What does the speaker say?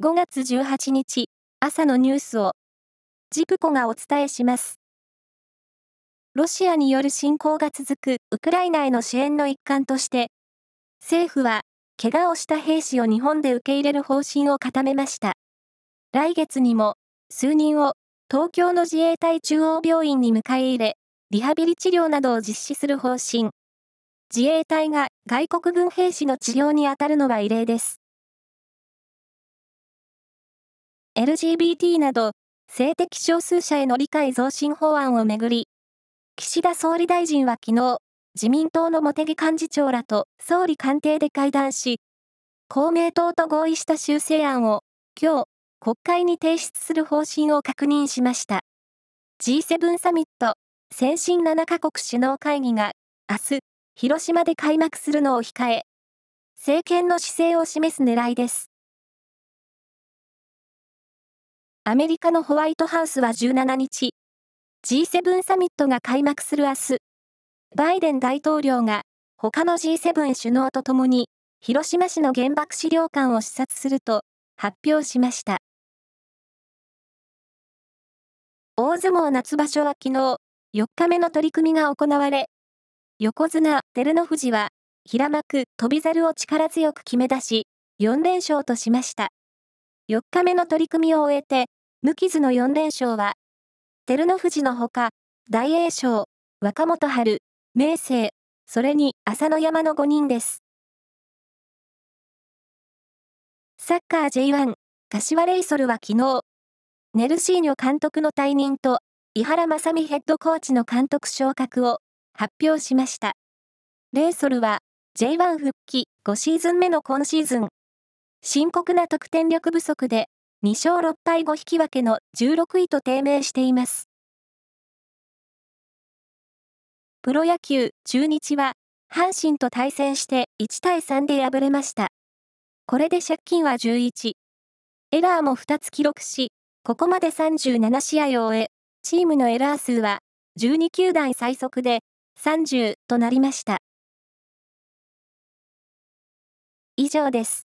5月18日朝のニュースをジプコがお伝えします。ロシアによる侵攻が続くウクライナへの支援の一環として、政府は怪我をした兵士を日本で受け入れる方針を固めました。来月にも数人を東京の自衛隊中央病院に迎え入れ、リハビリ治療などを実施する方針。自衛隊が外国軍兵士の治療に当たるのは異例です。LGBT など、性的少数者への理解増進法案をめぐり、岸田総理大臣は昨日、自民党の茂木幹事長らと総理官邸で会談し、公明党と合意した修正案を今日、国会に提出する方針を確認しました。G7 サミット、先進7カ国首脳会議が明日、広島で開幕するのを控え、政権の姿勢を示す狙いです。アメリカのホワイトハウスは17日、G7 サミットが開幕する明日、バイデン大統領が他の G7 首脳と共に広島市の原爆資料館を視察すると発表しました。大相撲夏場所は昨日、4日目の取り組みが行われ、横綱照ノ富士は平幕翔猿を力強く決め出し、4連勝としました。4日目の取り組みを終えて、無傷の4連勝は、照ノ富士のほか、大栄翔、若元春、明生、それに朝乃山の5人です。サッカー J1、柏レイソルは昨日、ネルシーニョ監督の退任と、井原正美ヘッドコーチの監督昇格を発表しました。レイソルは J1 復帰5シーズン目の今シーズン、深刻な得点力不足で2勝6敗5引き分けの16位と低迷しています。プロ野球中日は阪神と対戦して1対3で敗れました。これで借金は11。エラーも2つ記録し、ここまで37試合を終え、チームのエラー数は12球団最速で30となりました。以上です。